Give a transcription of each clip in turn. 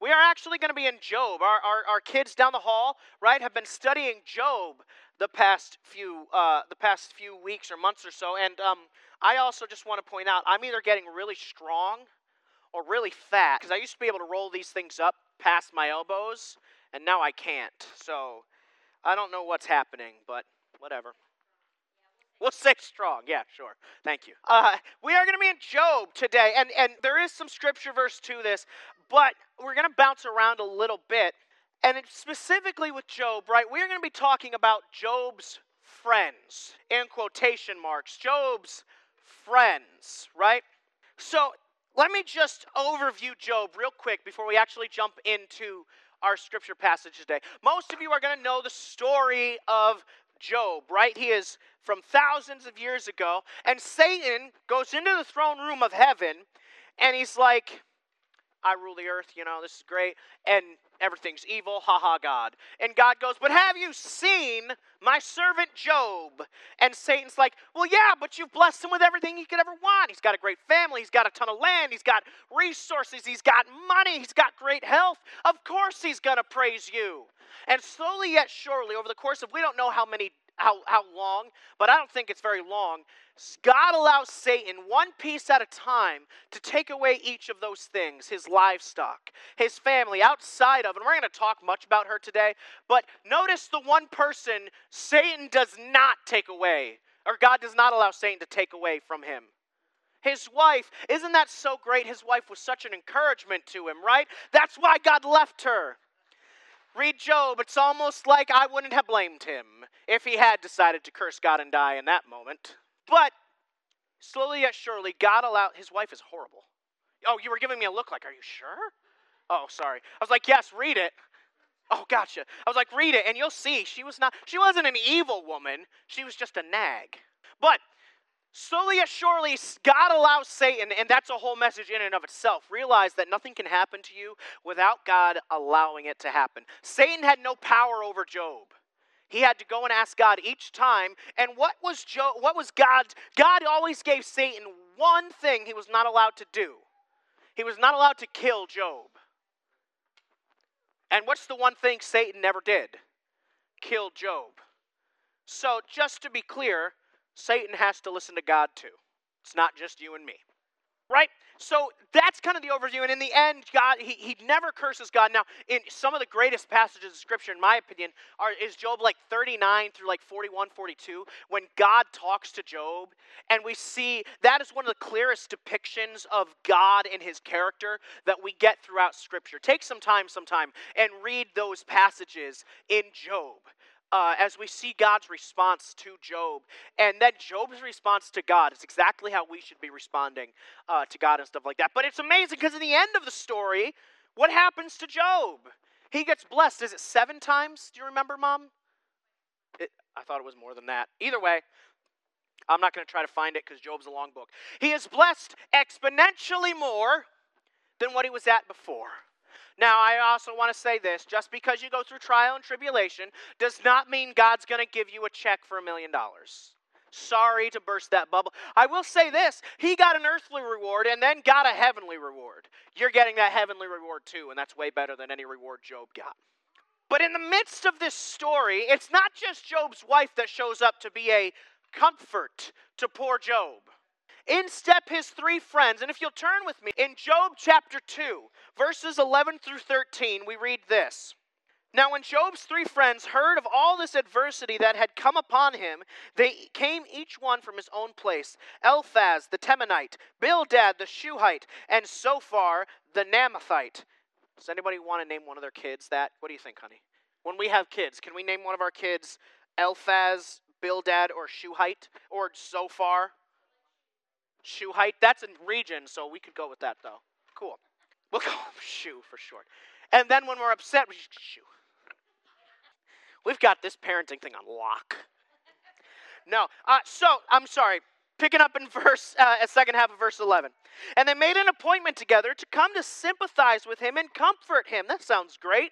We are actually going to be in Job. Our, our, our kids down the hall, right, have been studying Job the past few uh, the past few weeks or months or so. And um, I also just want to point out I'm either getting really strong or really fat because I used to be able to roll these things up past my elbows, and now I can't. So I don't know what's happening, but whatever. We'll say strong. Yeah, sure. Thank you. Uh, we are going to be in Job today, and, and there is some scripture verse to this, but we're going to bounce around a little bit. And specifically with Job, right, we're going to be talking about Job's friends, in quotation marks. Job's friends, right? So let me just overview Job real quick before we actually jump into our scripture passage today. Most of you are going to know the story of Job, right? He is from thousands of years ago, and Satan goes into the throne room of heaven, and he's like, I rule the earth, you know, this is great. And everything's evil, ha ha, God. And God goes, But have you seen my servant Job? And Satan's like, Well, yeah, but you've blessed him with everything he could ever want. He's got a great family, he's got a ton of land, he's got resources, he's got money, he's got great health. Of course he's going to praise you. And slowly yet surely, over the course of we don't know how many how, how long, but I don't think it's very long. God allows Satan, one piece at a time, to take away each of those things his livestock, his family, outside of, and we're going to talk much about her today, but notice the one person Satan does not take away, or God does not allow Satan to take away from him. His wife, isn't that so great? His wife was such an encouragement to him, right? That's why God left her. Read Job, it's almost like I wouldn't have blamed him if he had decided to curse God and die in that moment. But slowly yet surely, God allowed. His wife is horrible. Oh, you were giving me a look like, are you sure? Oh, sorry. I was like, yes, read it. Oh, gotcha. I was like, read it, and you'll see. She was not. She wasn't an evil woman. She was just a nag. But Slowly yet surely, God allows Satan, and that's a whole message in and of itself. Realize that nothing can happen to you without God allowing it to happen. Satan had no power over Job. He had to go and ask God each time. And what was Job, what was God? God always gave Satan one thing he was not allowed to do. He was not allowed to kill Job. And what's the one thing Satan never did? Kill Job. So, just to be clear, Satan has to listen to God too. It's not just you and me. Right? So that's kind of the overview. And in the end, God, he, he never curses God. Now, in some of the greatest passages of Scripture, in my opinion, are is Job like 39 through like 41, 42, when God talks to Job. And we see that is one of the clearest depictions of God and his character that we get throughout Scripture. Take some time sometime and read those passages in Job uh, as we see God's response to Job. And then Job's response to God is exactly how we should be responding uh, to God and stuff like that. But it's amazing because in the end of the story, what happens to Job? He gets blessed. Is it seven times? Do you remember, Mom? It, I thought it was more than that. Either way, I'm not going to try to find it because Job's a long book. He is blessed exponentially more than what he was at before. Now, I also want to say this just because you go through trial and tribulation does not mean God's going to give you a check for a million dollars. Sorry to burst that bubble. I will say this He got an earthly reward and then got a heavenly reward. You're getting that heavenly reward too, and that's way better than any reward Job got. But in the midst of this story, it's not just Job's wife that shows up to be a comfort to poor Job. In step his three friends. And if you'll turn with me, in Job chapter 2, verses 11 through 13, we read this. Now, when Job's three friends heard of all this adversity that had come upon him, they came each one from his own place Eliphaz the Temanite, Bildad the Shuhite, and Zophar the Naamathite. Does anybody want to name one of their kids that? What do you think, honey? When we have kids, can we name one of our kids Eliphaz, Bildad, or Shuhite, or Zophar? height. That's a region, so we could go with that though. Cool. We'll call him Shu for short. And then when we're upset, we—Shoe. We've got this parenting thing on lock. No. Uh, so I'm sorry. Picking up in verse, uh, second half of verse 11. And they made an appointment together to come to sympathize with him and comfort him. That sounds great.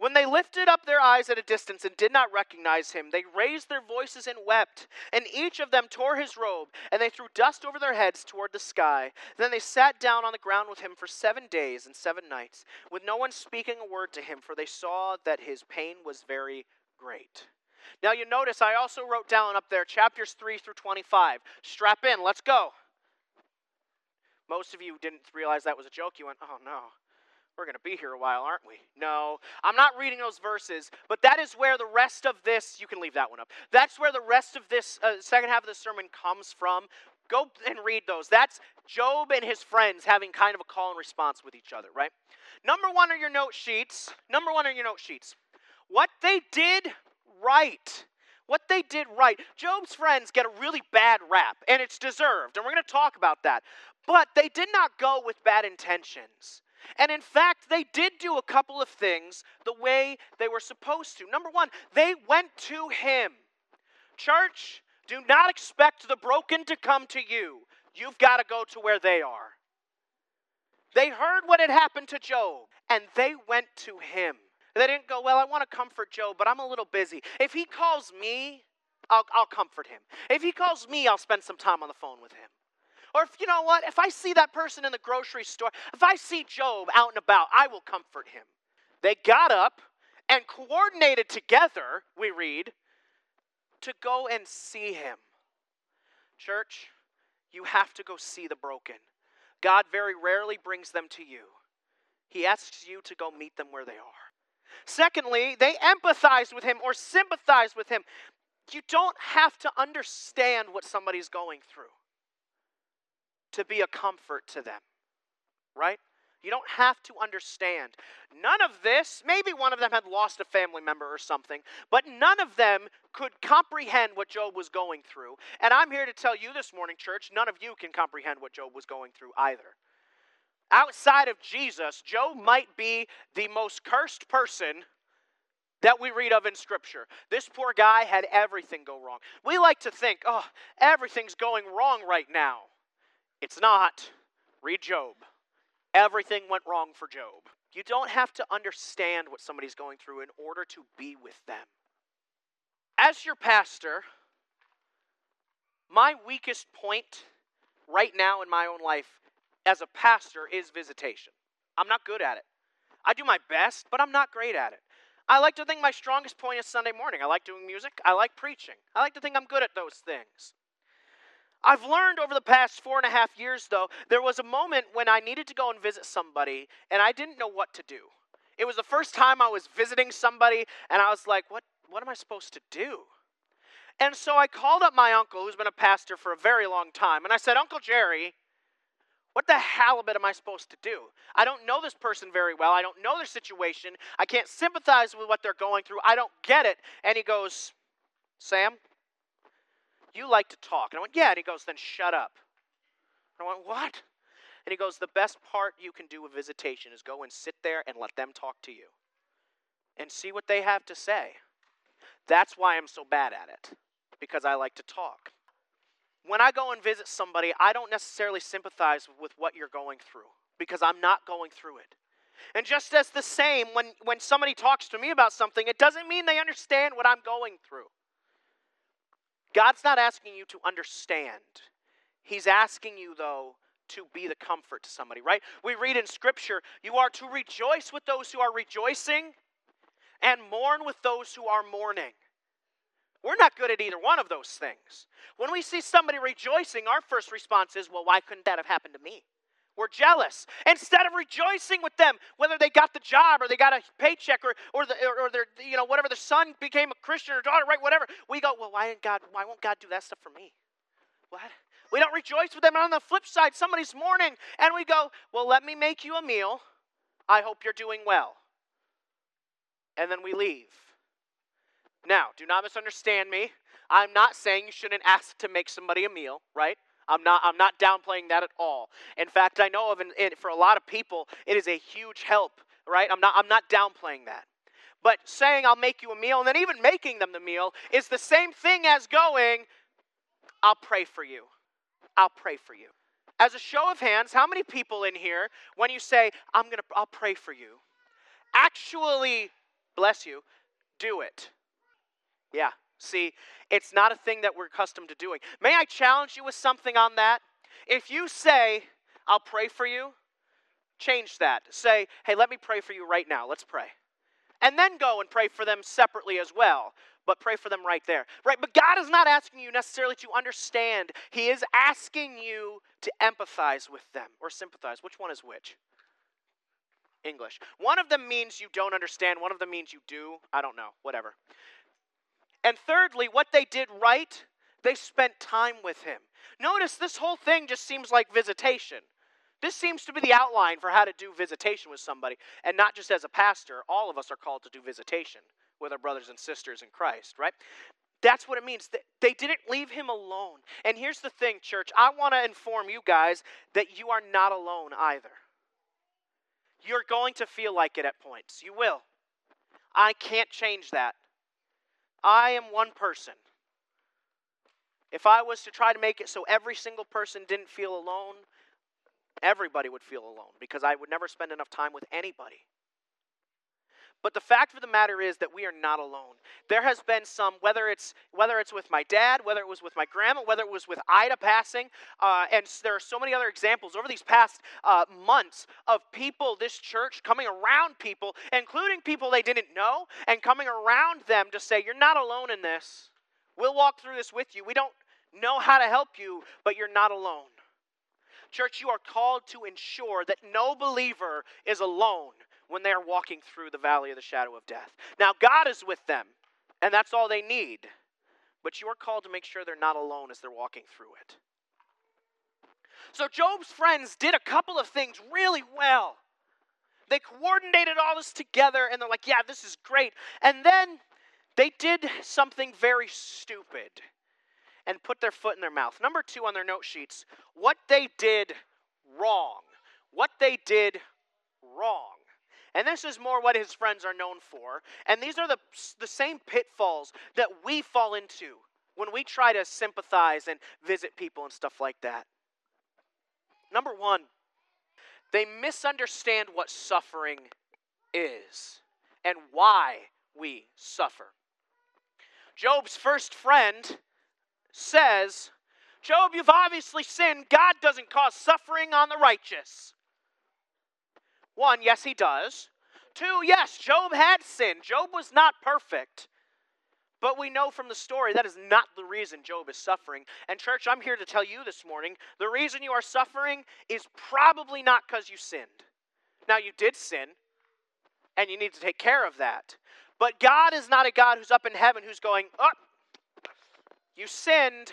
When they lifted up their eyes at a distance and did not recognize him, they raised their voices and wept. And each of them tore his robe, and they threw dust over their heads toward the sky. Then they sat down on the ground with him for seven days and seven nights, with no one speaking a word to him, for they saw that his pain was very great. Now you notice I also wrote down up there chapters 3 through 25. Strap in, let's go. Most of you didn't realize that was a joke. You went, oh no we're going to be here a while, aren't we? No, I'm not reading those verses, but that is where the rest of this, you can leave that one up. That's where the rest of this uh, second half of the sermon comes from. Go and read those. That's Job and his friends having kind of a call and response with each other, right? Number one on your note sheets, number one on your note sheets, what they did right. What they did right. Job's friends get a really bad rap, and it's deserved, and we're going to talk about that. But they did not go with bad intentions. And in fact, they did do a couple of things the way they were supposed to. Number one, they went to him. Church, do not expect the broken to come to you. You've got to go to where they are. They heard what had happened to Job, and they went to him. They didn't go, Well, I want to comfort Job, but I'm a little busy. If he calls me, I'll, I'll comfort him. If he calls me, I'll spend some time on the phone with him. Or if you know what, if I see that person in the grocery store, if I see Job out and about, I will comfort him. They got up and coordinated together, we read, to go and see him. Church, you have to go see the broken. God very rarely brings them to you. He asks you to go meet them where they are. Secondly, they empathize with him or sympathize with him. You don't have to understand what somebody's going through to be a comfort to them, right? You don't have to understand. None of this, maybe one of them had lost a family member or something, but none of them could comprehend what Job was going through. And I'm here to tell you this morning, church, none of you can comprehend what Job was going through either. Outside of Jesus, Job might be the most cursed person that we read of in Scripture. This poor guy had everything go wrong. We like to think, oh, everything's going wrong right now. It's not. Read Job. Everything went wrong for Job. You don't have to understand what somebody's going through in order to be with them. As your pastor, my weakest point right now in my own life as a pastor is visitation. I'm not good at it. I do my best, but I'm not great at it. I like to think my strongest point is Sunday morning. I like doing music. I like preaching. I like to think I'm good at those things. I've learned over the past four and a half years, though, there was a moment when I needed to go and visit somebody and I didn't know what to do. It was the first time I was visiting somebody and I was like, what, what am I supposed to do? And so I called up my uncle, who's been a pastor for a very long time, and I said, Uncle Jerry, what the halibut am I supposed to do? I don't know this person very well. I don't know their situation. I can't sympathize with what they're going through. I don't get it. And he goes, Sam, you like to talk. And I went, Yeah. And he goes, Then shut up. And I went, What? And he goes, The best part you can do with visitation is go and sit there and let them talk to you and see what they have to say. That's why I'm so bad at it, because I like to talk. When I go and visit somebody, I don't necessarily sympathize with what you're going through because I'm not going through it. And just as the same, when, when somebody talks to me about something, it doesn't mean they understand what I'm going through. God's not asking you to understand. He's asking you, though, to be the comfort to somebody, right? We read in Scripture, you are to rejoice with those who are rejoicing and mourn with those who are mourning. We're not good at either one of those things. When we see somebody rejoicing, our first response is, well, why couldn't that have happened to me? We're jealous. Instead of rejoicing with them, whether they got the job or they got a paycheck or, or, the, or, or their, you know, whatever, the son became a Christian or daughter, right, whatever, we go, well, why, God, why won't God do that stuff for me? What? We don't rejoice with them. And on the flip side, somebody's mourning, and we go, well, let me make you a meal. I hope you're doing well. And then we leave. Now, do not misunderstand me. I'm not saying you shouldn't ask to make somebody a meal, right? I'm not, I'm not downplaying that at all. In fact, I know of, for a lot of people, it is a huge help, right? I'm not, I'm not downplaying that. But saying I'll make you a meal and then even making them the meal is the same thing as going, I'll pray for you. I'll pray for you. As a show of hands, how many people in here, when you say, I'm gonna I'll pray for you, actually bless you, do it. Yeah, see, it's not a thing that we're accustomed to doing. May I challenge you with something on that? If you say, I'll pray for you, change that. Say, hey, let me pray for you right now. Let's pray. And then go and pray for them separately as well but pray for them right there. Right? But God is not asking you necessarily to understand. He is asking you to empathize with them or sympathize. Which one is which? English. One of them means you don't understand, one of them means you do. I don't know, whatever. And thirdly, what they did right, they spent time with him. Notice this whole thing just seems like visitation. This seems to be the outline for how to do visitation with somebody, and not just as a pastor. All of us are called to do visitation with our brothers and sisters in Christ, right? That's what it means. They didn't leave him alone. And here's the thing, church. I want to inform you guys that you are not alone either. You're going to feel like it at points. You will. I can't change that. I am one person. If I was to try to make it so every single person didn't feel alone, everybody would feel alone because I would never spend enough time with anybody. But the fact of the matter is that we are not alone. There has been some, whether it's whether it's with my dad, whether it was with my grandma, whether it was with Ida passing, uh, and there are so many other examples over these past uh, months of people, this church coming around people, including people they didn't know, and coming around them to say, "You're not alone in this. We'll walk through this with you. We don't know how to help you, but you're not alone." Church, you are called to ensure that no believer is alone when they are walking through the valley of the shadow of death. Now, God is with them, and that's all they need. But you are called to make sure they're not alone as they're walking through it. So, Job's friends did a couple of things really well. They coordinated all this together, and they're like, yeah, this is great. And then they did something very stupid and put their foot in their mouth. Number two on their note sheets what they did wrong. What they did wrong. And this is more what his friends are known for. And these are the, the same pitfalls that we fall into when we try to sympathize and visit people and stuff like that. Number one, they misunderstand what suffering is and why we suffer. Job's first friend says, Job, you've obviously sinned. God doesn't cause suffering on the righteous. One, yes, he does. Two, yes, Job had sinned. Job was not perfect. But we know from the story that is not the reason Job is suffering. And, church, I'm here to tell you this morning the reason you are suffering is probably not because you sinned. Now, you did sin, and you need to take care of that. But God is not a God who's up in heaven who's going, oh, you sinned,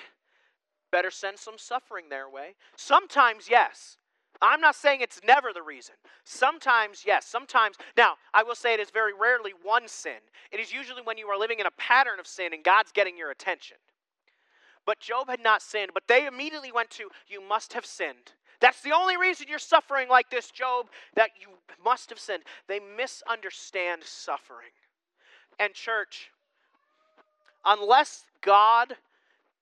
better send some suffering their way. Sometimes, yes. I'm not saying it's never the reason. Sometimes, yes. Sometimes, now, I will say it is very rarely one sin. It is usually when you are living in a pattern of sin and God's getting your attention. But Job had not sinned, but they immediately went to, You must have sinned. That's the only reason you're suffering like this, Job, that you must have sinned. They misunderstand suffering. And, church, unless God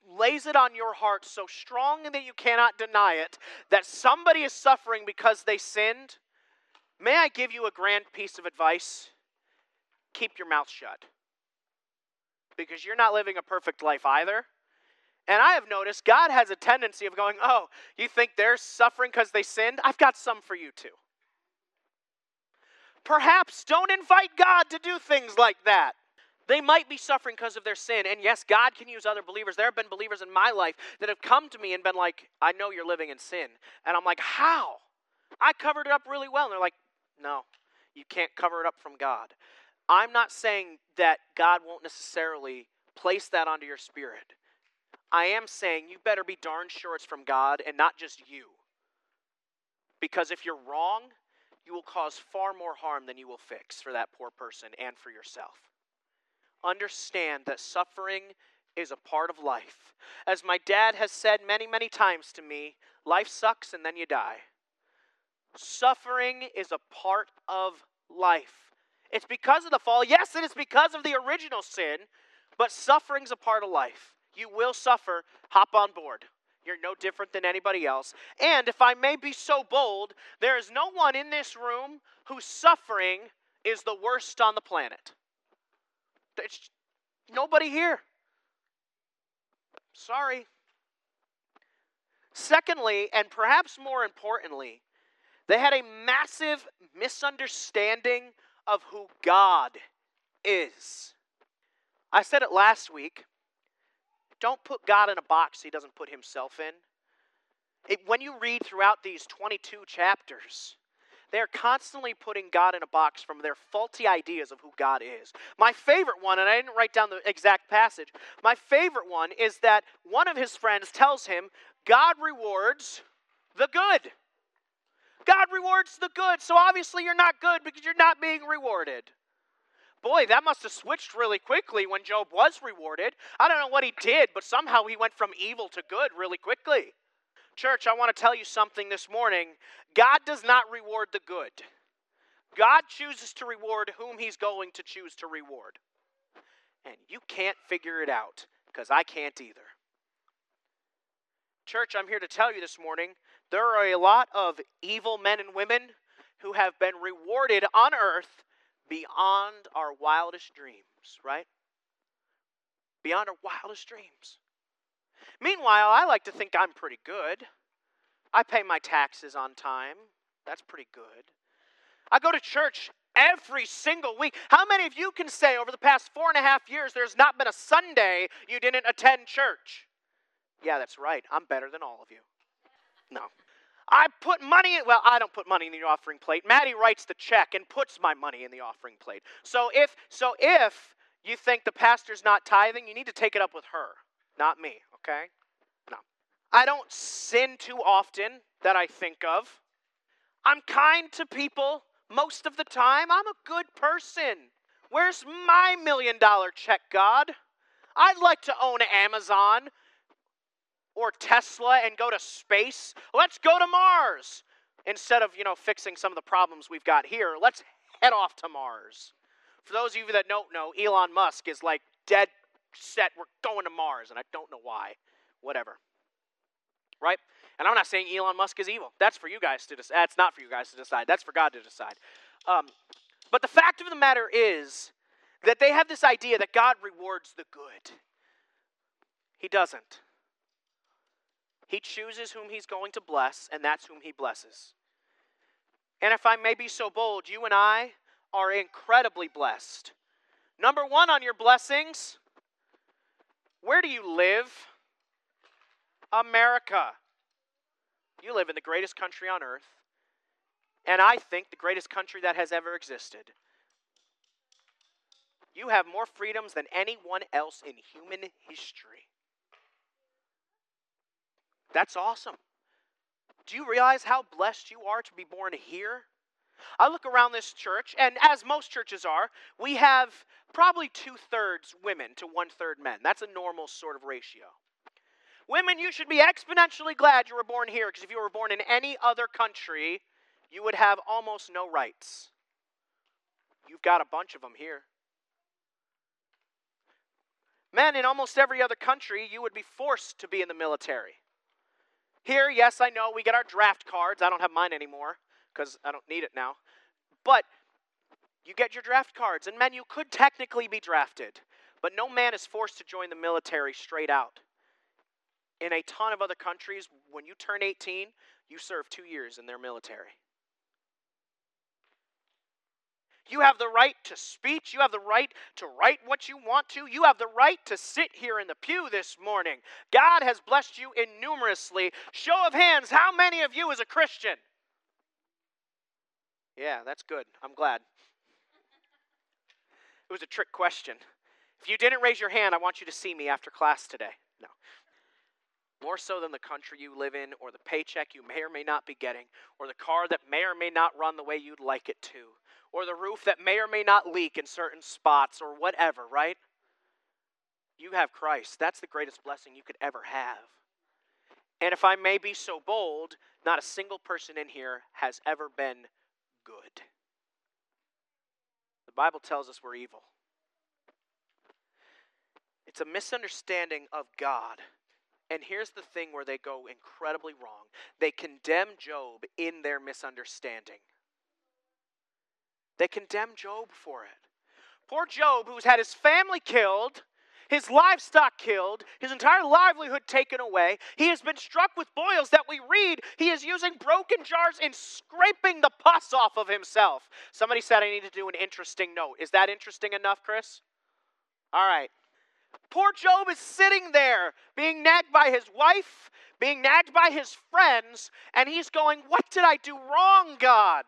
lays it on your heart so strong that you cannot deny it that somebody is suffering because they sinned, may I give you a grand piece of advice? Keep your mouth shut. Because you're not living a perfect life either. And I have noticed God has a tendency of going, Oh, you think they're suffering because they sinned? I've got some for you too. Perhaps don't invite God to do things like that. They might be suffering because of their sin. And yes, God can use other believers. There have been believers in my life that have come to me and been like, I know you're living in sin. And I'm like, How? I covered it up really well. And they're like, No, you can't cover it up from God. I'm not saying that God won't necessarily place that onto your spirit. I am saying you better be darn sure it's from God and not just you. Because if you're wrong, you will cause far more harm than you will fix for that poor person and for yourself understand that suffering is a part of life. As my dad has said many, many times to me, life sucks and then you die. Suffering is a part of life. It's because of the fall. Yes, it is because of the original sin, but suffering's a part of life. You will suffer. Hop on board. You're no different than anybody else. And if I may be so bold, there is no one in this room whose suffering is the worst on the planet. There's nobody here. Sorry. Secondly, and perhaps more importantly, they had a massive misunderstanding of who God is. I said it last week. Don't put God in a box he doesn't put himself in. It, when you read throughout these 22 chapters, they're constantly putting God in a box from their faulty ideas of who God is. My favorite one, and I didn't write down the exact passage, my favorite one is that one of his friends tells him, God rewards the good. God rewards the good, so obviously you're not good because you're not being rewarded. Boy, that must have switched really quickly when Job was rewarded. I don't know what he did, but somehow he went from evil to good really quickly. Church, I want to tell you something this morning. God does not reward the good. God chooses to reward whom he's going to choose to reward. And you can't figure it out because I can't either. Church, I'm here to tell you this morning there are a lot of evil men and women who have been rewarded on earth beyond our wildest dreams, right? Beyond our wildest dreams. Meanwhile, I like to think I'm pretty good. I pay my taxes on time. That's pretty good. I go to church every single week. How many of you can say over the past four and a half years there's not been a Sunday you didn't attend church? Yeah, that's right. I'm better than all of you. No. I put money in, well, I don't put money in the offering plate. Maddie writes the check and puts my money in the offering plate. So if so if you think the pastor's not tithing, you need to take it up with her, not me, okay? No. I don't sin too often that I think of. I'm kind to people most of the time. I'm a good person. Where's my million dollar check, God? I'd like to own Amazon or Tesla and go to space. Let's go to Mars. Instead of, you know, fixing some of the problems we've got here, let's head off to Mars. For those of you that don't know, Elon Musk is like dead set. We're going to Mars, and I don't know why. Whatever. Right? And I'm not saying Elon Musk is evil. That's for you guys to decide. That's not for you guys to decide. That's for God to decide. Um, but the fact of the matter is that they have this idea that God rewards the good. He doesn't. He chooses whom he's going to bless, and that's whom he blesses. And if I may be so bold, you and I are incredibly blessed. Number one on your blessings, where do you live? America. You live in the greatest country on earth, and I think the greatest country that has ever existed. You have more freedoms than anyone else in human history. That's awesome. Do you realize how blessed you are to be born here? I look around this church, and as most churches are, we have probably two thirds women to one third men. That's a normal sort of ratio. Women, you should be exponentially glad you were born here because if you were born in any other country, you would have almost no rights. You've got a bunch of them here. Men, in almost every other country, you would be forced to be in the military. Here, yes, I know we get our draft cards. I don't have mine anymore because I don't need it now. But you get your draft cards, and men, you could technically be drafted, but no man is forced to join the military straight out. In a ton of other countries, when you turn 18, you serve two years in their military. You have the right to speech. You have the right to write what you want to. You have the right to sit here in the pew this morning. God has blessed you innumerously. Show of hands, how many of you is a Christian? Yeah, that's good. I'm glad. It was a trick question. If you didn't raise your hand, I want you to see me after class today. No. More so than the country you live in, or the paycheck you may or may not be getting, or the car that may or may not run the way you'd like it to or the roof that may or may not leak in certain spots or whatever, right? You have Christ. That's the greatest blessing you could ever have. And if I may be so bold, not a single person in here has ever been good. The Bible tells us we're evil. It's a misunderstanding of God. And here's the thing where they go incredibly wrong they condemn Job in their misunderstanding. They condemn Job for it. Poor Job, who's had his family killed, his livestock killed, his entire livelihood taken away. He has been struck with boils that we read. He is using broken jars and scraping the pus off of himself. Somebody said I need to do an interesting note. Is that interesting enough, Chris? All right. Poor Job is sitting there being nagged by his wife, being nagged by his friends, and he's going, What did I do wrong, God?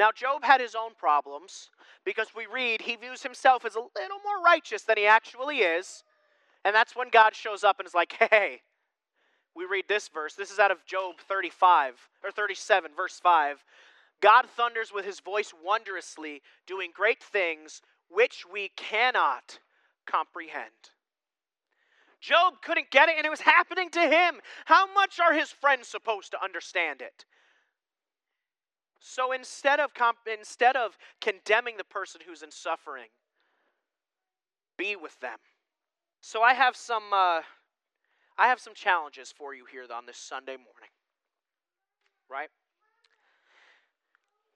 Now, Job had his own problems because we read he views himself as a little more righteous than he actually is. And that's when God shows up and is like, hey, we read this verse. This is out of Job 35 or 37, verse 5. God thunders with his voice wondrously, doing great things which we cannot comprehend. Job couldn't get it, and it was happening to him. How much are his friends supposed to understand it? So instead of, comp- instead of condemning the person who's in suffering, be with them. So I have some, uh, I have some challenges for you here on this Sunday morning. Right?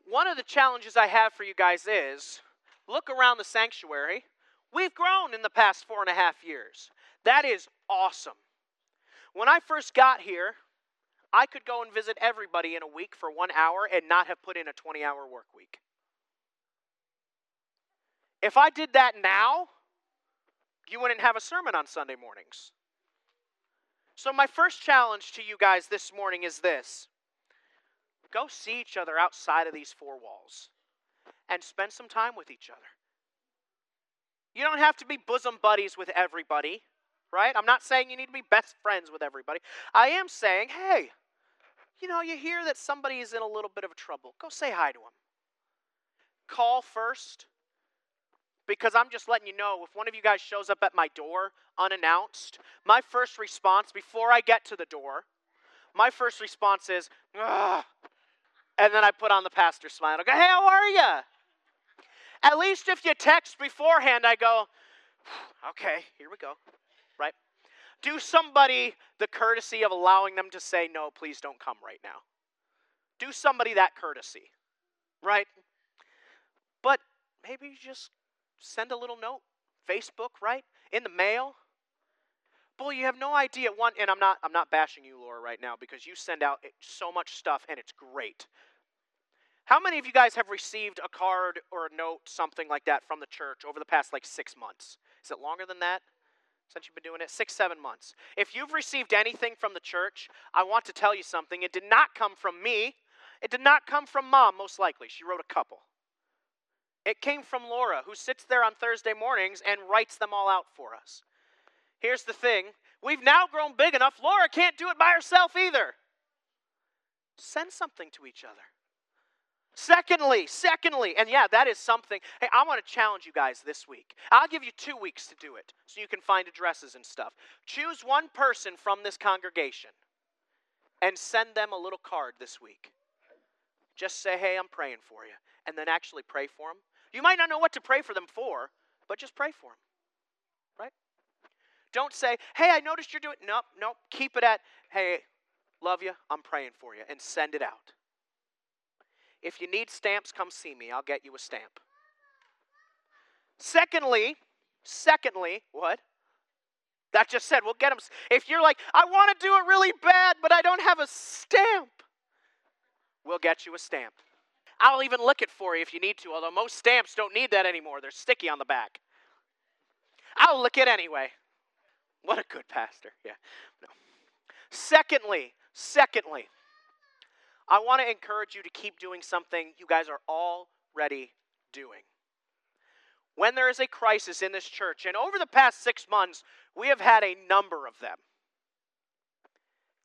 One of the challenges I have for you guys is look around the sanctuary. We've grown in the past four and a half years. That is awesome. When I first got here, I could go and visit everybody in a week for one hour and not have put in a 20 hour work week. If I did that now, you wouldn't have a sermon on Sunday mornings. So, my first challenge to you guys this morning is this go see each other outside of these four walls and spend some time with each other. You don't have to be bosom buddies with everybody, right? I'm not saying you need to be best friends with everybody. I am saying, hey, you know, you hear that somebody is in a little bit of trouble, go say hi to them. Call first, because I'm just letting you know if one of you guys shows up at my door unannounced, my first response before I get to the door, my first response is, Ugh. and then I put on the pastor smile. I go, hey, how are you? At least if you text beforehand, I go, okay, here we go do somebody the courtesy of allowing them to say, no, please don't come right now. Do somebody that courtesy, right? But maybe you just send a little note, Facebook, right? In the mail. Boy, you have no idea. One, and I'm not, I'm not bashing you, Laura, right now because you send out eh, so much stuff and it's great. How many of you guys have received a card or a note, something like that, from the church over the past like six months? Is it longer than that? Since you've been doing it? Six, seven months. If you've received anything from the church, I want to tell you something. It did not come from me, it did not come from mom, most likely. She wrote a couple. It came from Laura, who sits there on Thursday mornings and writes them all out for us. Here's the thing we've now grown big enough, Laura can't do it by herself either. Send something to each other. Secondly, secondly, and yeah, that is something. Hey, I want to challenge you guys this week. I'll give you two weeks to do it so you can find addresses and stuff. Choose one person from this congregation and send them a little card this week. Just say, hey, I'm praying for you. And then actually pray for them. You might not know what to pray for them for, but just pray for them. Right? Don't say, hey, I noticed you're doing. Nope, nope. Keep it at, hey, love you, I'm praying for you, and send it out. If you need stamps, come see me. I'll get you a stamp. Secondly, secondly, what? That just said, we'll get them. If you're like, I want to do it really bad, but I don't have a stamp, we'll get you a stamp. I'll even lick it for you if you need to, although most stamps don't need that anymore. They're sticky on the back. I'll lick it anyway. What a good pastor. Yeah. No. Secondly, secondly, I want to encourage you to keep doing something you guys are already doing. When there is a crisis in this church, and over the past six months, we have had a number of them,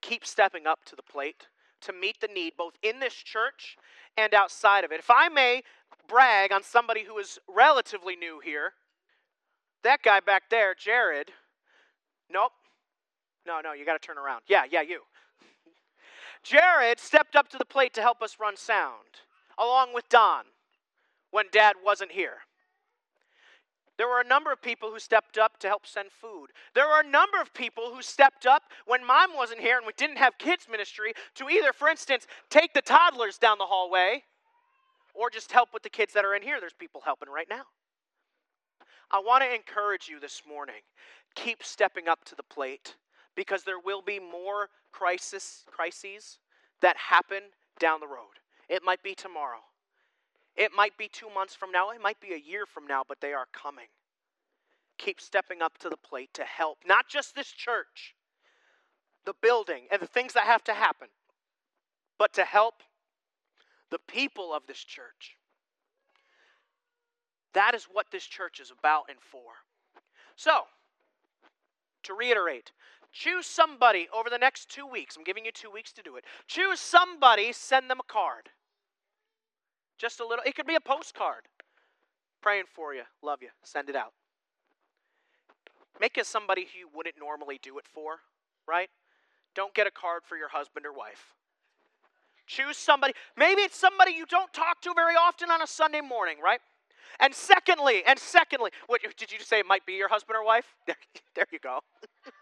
keep stepping up to the plate to meet the need both in this church and outside of it. If I may brag on somebody who is relatively new here, that guy back there, Jared, nope. No, no, you got to turn around. Yeah, yeah, you. Jared stepped up to the plate to help us run sound, along with Don, when Dad wasn't here. There were a number of people who stepped up to help send food. There were a number of people who stepped up when mom wasn't here and we didn't have kids' ministry to either, for instance, take the toddlers down the hallway or just help with the kids that are in here. There's people helping right now. I want to encourage you this morning. Keep stepping up to the plate because there will be more crisis crises that happen down the road. It might be tomorrow. It might be 2 months from now, it might be a year from now, but they are coming. Keep stepping up to the plate to help not just this church, the building and the things that have to happen, but to help the people of this church. That is what this church is about and for. So, to reiterate, choose somebody over the next two weeks. I'm giving you two weeks to do it. Choose somebody, send them a card. Just a little, it could be a postcard. Praying for you, love you, send it out. Make it somebody who you wouldn't normally do it for, right? Don't get a card for your husband or wife. Choose somebody. Maybe it's somebody you don't talk to very often on a Sunday morning, right? And secondly, and secondly, what did you say? It might be your husband or wife. There, there you go.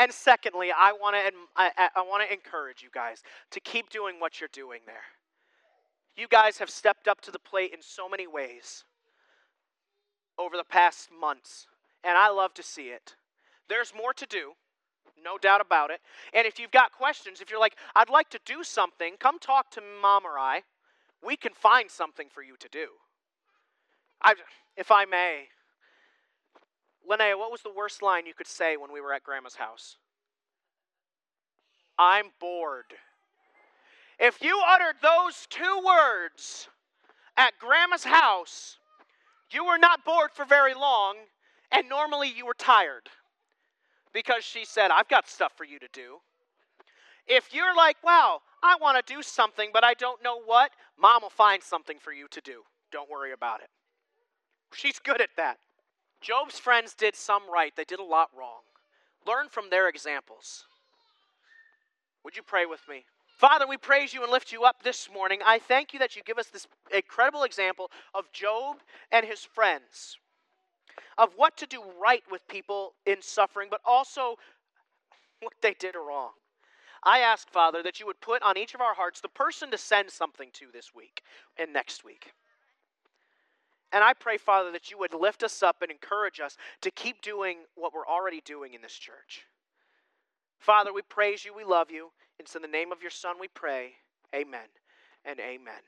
and secondly, I want to I, I want to encourage you guys to keep doing what you're doing there. You guys have stepped up to the plate in so many ways over the past months, and I love to see it. There's more to do. No doubt about it. And if you've got questions, if you're like, I'd like to do something, come talk to mom or I. We can find something for you to do. I, if I may, Linnea, what was the worst line you could say when we were at Grandma's house? I'm bored. If you uttered those two words at Grandma's house, you were not bored for very long, and normally you were tired because she said, I've got stuff for you to do. If you're like, wow, I want to do something, but I don't know what, mom will find something for you to do. Don't worry about it. She's good at that. Job's friends did some right, they did a lot wrong. Learn from their examples. Would you pray with me? Father, we praise you and lift you up this morning. I thank you that you give us this incredible example of Job and his friends, of what to do right with people in suffering, but also what they did wrong. I ask, Father, that you would put on each of our hearts the person to send something to this week and next week. And I pray, Father, that you would lift us up and encourage us to keep doing what we're already doing in this church. Father, we praise you, we love you. It's in the name of your Son we pray. Amen and amen.